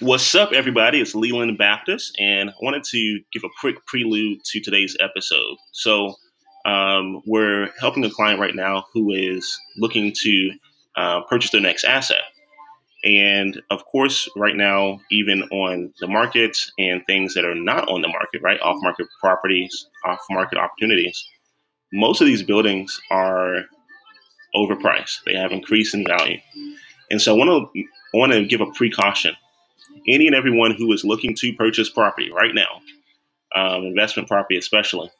What's up, everybody? It's Leland Baptist, and I wanted to give a quick prelude to today's episode. So, um, we're helping a client right now who is looking to uh, purchase their next asset. And of course, right now, even on the markets and things that are not on the market, right, off market properties, off market opportunities, most of these buildings are overpriced. They have increased in value. And so I want to I want to give a precaution any and everyone who is looking to purchase property right now, um, investment property especially,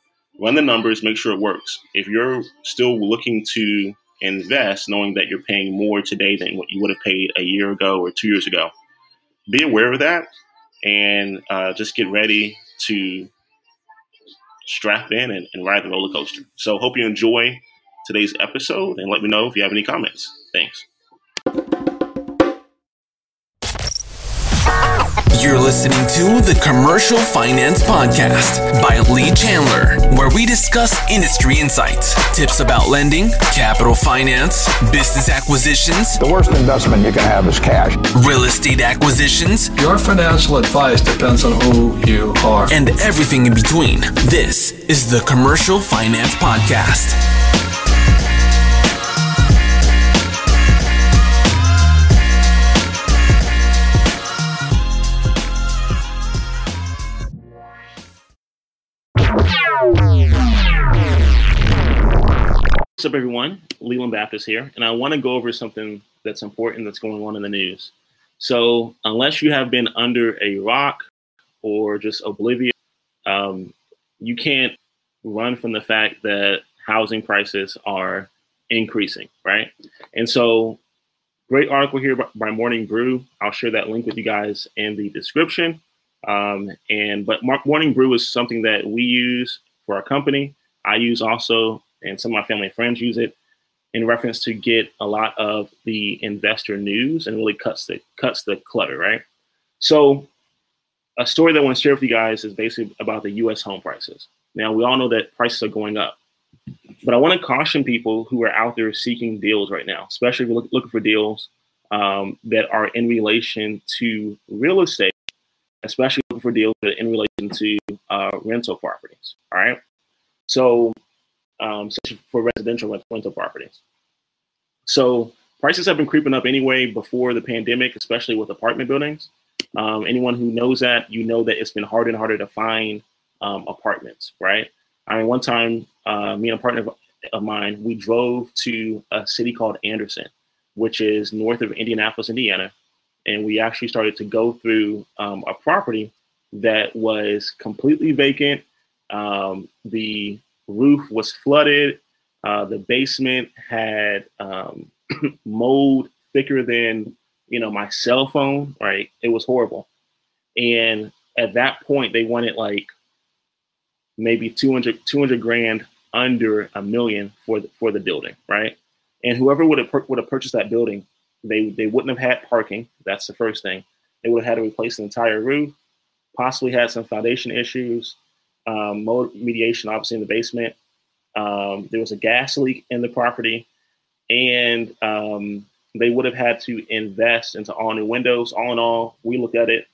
run the numbers, make sure it works. If you're still looking to invest, knowing that you're paying more today than what you would have paid a year ago or two years ago, be aware of that and uh, just get ready to strap in and, and ride the roller coaster. So, hope you enjoy today's episode and let me know if you have any comments. Thanks. You're listening to the Commercial Finance Podcast by Lee Chandler, where we discuss industry insights, tips about lending, capital finance, business acquisitions. The worst investment you can have is cash. Real estate acquisitions. Your financial advice depends on who you are. And everything in between. This is the Commercial Finance Podcast. What's up, everyone? Leland Baptist here, and I want to go over something that's important that's going on in the news. So, unless you have been under a rock or just oblivious, um, you can't run from the fact that housing prices are increasing, right? And so, great article here by Morning Brew. I'll share that link with you guys in the description. Um, and but Morning Brew is something that we use for our company. I use also and some of my family and friends use it in reference to get a lot of the investor news and really cuts the cuts the clutter, right? So a story that I want to share with you guys is basically about the US home prices. Now we all know that prices are going up. But I want to caution people who are out there seeking deals right now, especially if you're look, looking for deals um, that are in relation to real estate, especially looking for deals that are in relation to uh, rental properties. All right. So um, for residential rental properties. So prices have been creeping up anyway before the pandemic, especially with apartment buildings. Um, anyone who knows that, you know that it's been harder and harder to find um, apartments, right? I mean, one time, uh, me and a partner of, mine, we drove to a city called Anderson, which is north of Indianapolis, Indiana, and we actually started to go through um, a property that was completely vacant. Um, the roof was flooded. Uh, the basement had um, mold thicker than you know my cell phone. Right, it was horrible. And at that point, they wanted like maybe 200, 200 grand under a million for the, for the building, right? And whoever would have would have purchased that building, they they wouldn't have had parking. That's the first thing. They would have had to replace the entire roof, possibly had some foundation issues, um, mediation, obviously in the basement. Um, there was a gas leak in the property, and um, they would have had to invest into all new windows. All in all, we looked at it.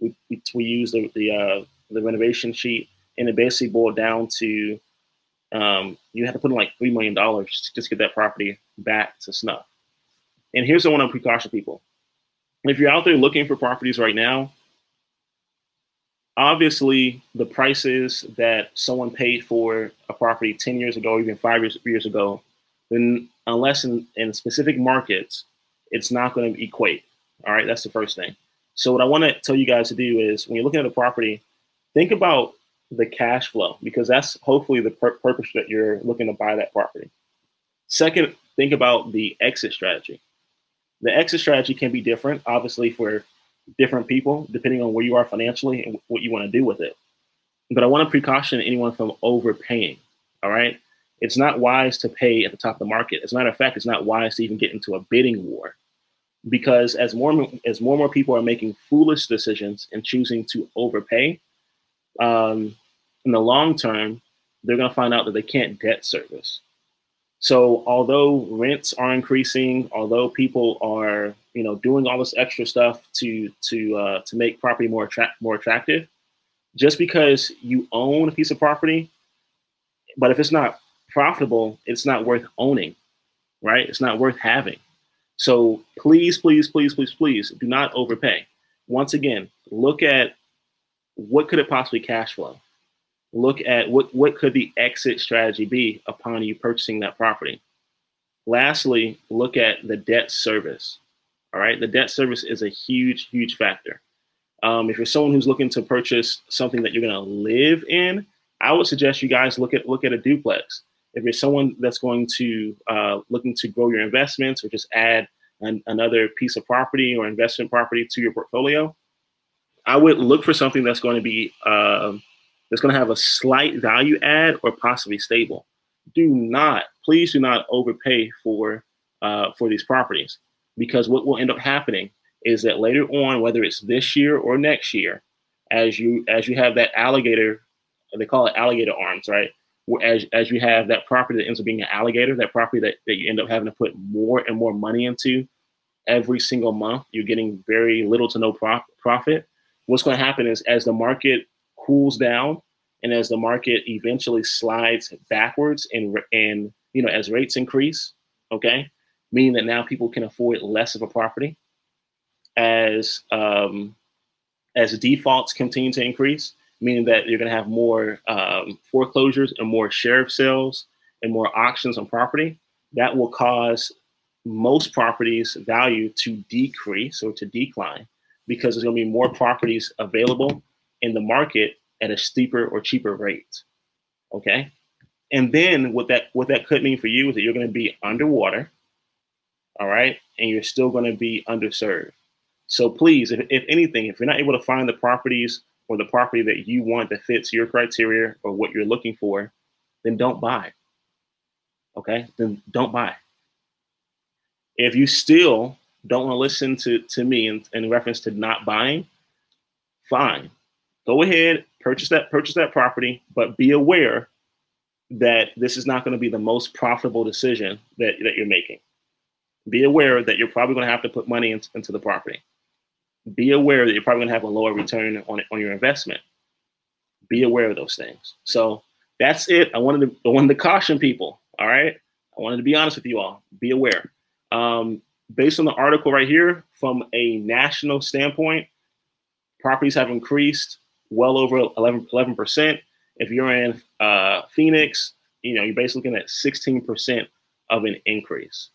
We we, we used the the, uh, the renovation sheet, and it basically boiled down to um, you had to put in like three million dollars just to get that property back to snuff. And here's the one I'm precaution people: if you're out there looking for properties right now, obviously the prices that someone paid for a property 10 years ago, even five years, years ago, then unless in, in specific markets, it's not going to equate. All right, that's the first thing. So what I want to tell you guys to do is when you're looking at a property, think about the cash flow because that's hopefully the pur- purpose that you're looking to buy that property. Second, think about the exit strategy. The exit strategy can be different, obviously, for different people depending on where you are financially and what you want to do with it. But I want to precaution anyone from overpaying. All right. It's not wise to pay at the top of the market. As a matter of fact, it's not wise to even get into a bidding war because as more as more and more people are making foolish decisions and choosing to overpay, um, in the long term, they're going to find out that they can't debt service. So although rents are increasing, although people are you know doing all this extra stuff to to uh, to make property more attract more attractive, just because you own a piece of property, but if it's not profitable, it's not worth owning, right? It's not worth having. So please, please, please, please, please do not overpay. Once again, look at what could it possibly cash flow look at what, what could the exit strategy be upon you purchasing that property. Lastly, look at the debt service. All right, the debt service is a huge, huge factor. Um, if you're someone who's looking to purchase something that you're going to live in, I would suggest you guys look at look at a duplex. If you're someone that's going to uh, looking to grow your investments or just add an, another piece of property or investment property to your portfolio, I would look for something that's going to be uh, that's going to have a slight value add or possibly stable. Do not, please do not overpay for uh, for these properties because what will end up happening is that later on, whether it's this year or next year, as you as you have that alligator, they call it alligator arms, right? As, as you have that property that ends up being an alligator, that property that, that you end up having to put more and more money into every single month, you're getting very little to no prof- profit. What's going to happen is as the market cools down and as the market eventually slides backwards and and you know as rates increase okay meaning that now people can afford less of a property as um, as defaults continue to increase meaning that you're going to have more um, foreclosures and more sheriff sales and more auctions on property that will cause most properties value to decrease or to decline because there's going to be more properties available in the market at a steeper or cheaper rate. Okay. And then what that what that could mean for you is that you're going to be underwater, all right, and you're still going to be underserved. So please, if, if anything, if you're not able to find the properties or the property that you want that fits your criteria or what you're looking for, then don't buy. Okay, then don't buy. If you still don't want to listen to, to me in, in reference to not buying, fine. Go ahead, purchase that purchase that property, but be aware that this is not going to be the most profitable decision that, that you're making. Be aware that you're probably going to have to put money into, into the property. Be aware that you're probably going to have a lower return on on your investment. Be aware of those things. So that's it. I wanted to I wanted to caution people. All right. I wanted to be honest with you all. Be aware. Um, based on the article right here, from a national standpoint, properties have increased well over 11 percent. If you're in uh, Phoenix, you know you're basically looking at 16 percent of an increase.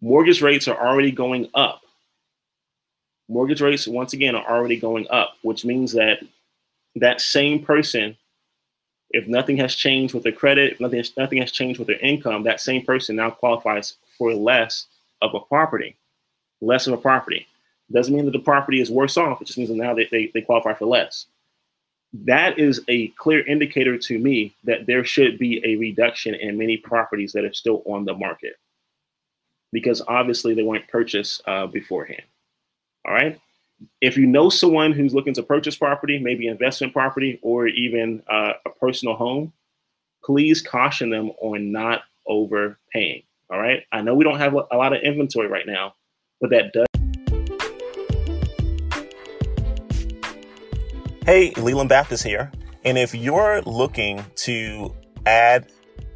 Mortgage rates are already going up. Mortgage rates once again are already going up, which means that that same person, if nothing has changed with their credit, if nothing nothing has changed with their income, that same person now qualifies for less of a property, less of a property. Doesn't mean that the property is worse off. It just means that now they, they, they qualify for less. That is a clear indicator to me that there should be a reduction in many properties that are still on the market because obviously they weren't purchased uh, beforehand. All right. If you know someone who's looking to purchase property, maybe investment property or even uh, a personal home, please caution them on not overpaying. All right. I know we don't have a lot of inventory right now, but that does. Hey, Leland Baptist here. And if you're looking to add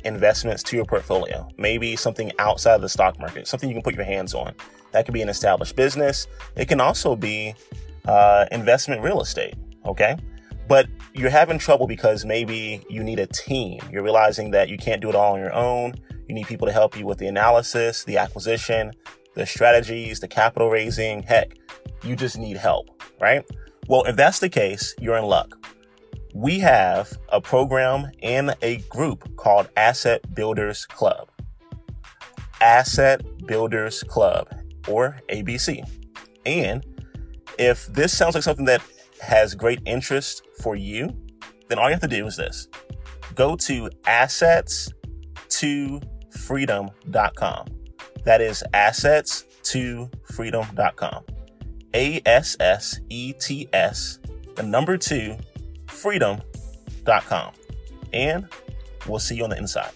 investments to your portfolio, maybe something outside of the stock market, something you can put your hands on, that could be an established business. It can also be uh, investment real estate. Okay. But you're having trouble because maybe you need a team. You're realizing that you can't do it all on your own. You need people to help you with the analysis, the acquisition, the strategies, the capital raising. Heck, you just need help, right? Well, if that's the case, you're in luck. We have a program and a group called Asset Builders Club. Asset Builders Club, or ABC. And if this sounds like something that has great interest for you, then all you have to do is this go to assets to freedom.com. That is assets to freedom.com. A S S E T S, the number two, freedom.com. And we'll see you on the inside.